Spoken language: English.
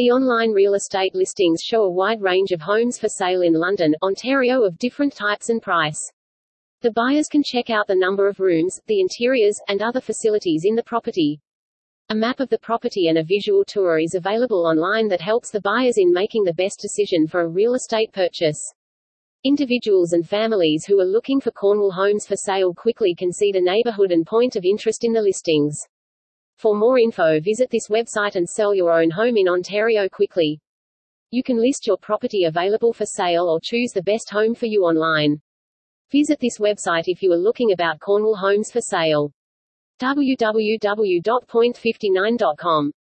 The online real estate listings show a wide range of homes for sale in London, Ontario of different types and price. The buyers can check out the number of rooms, the interiors, and other facilities in the property. A map of the property and a visual tour is available online that helps the buyers in making the best decision for a real estate purchase. Individuals and families who are looking for Cornwall homes for sale quickly can see the neighborhood and point of interest in the listings. For more info visit this website and sell your own home in Ontario quickly. You can list your property available for sale or choose the best home for you online. Visit this website if you are looking about Cornwall homes for sale. www.point59.com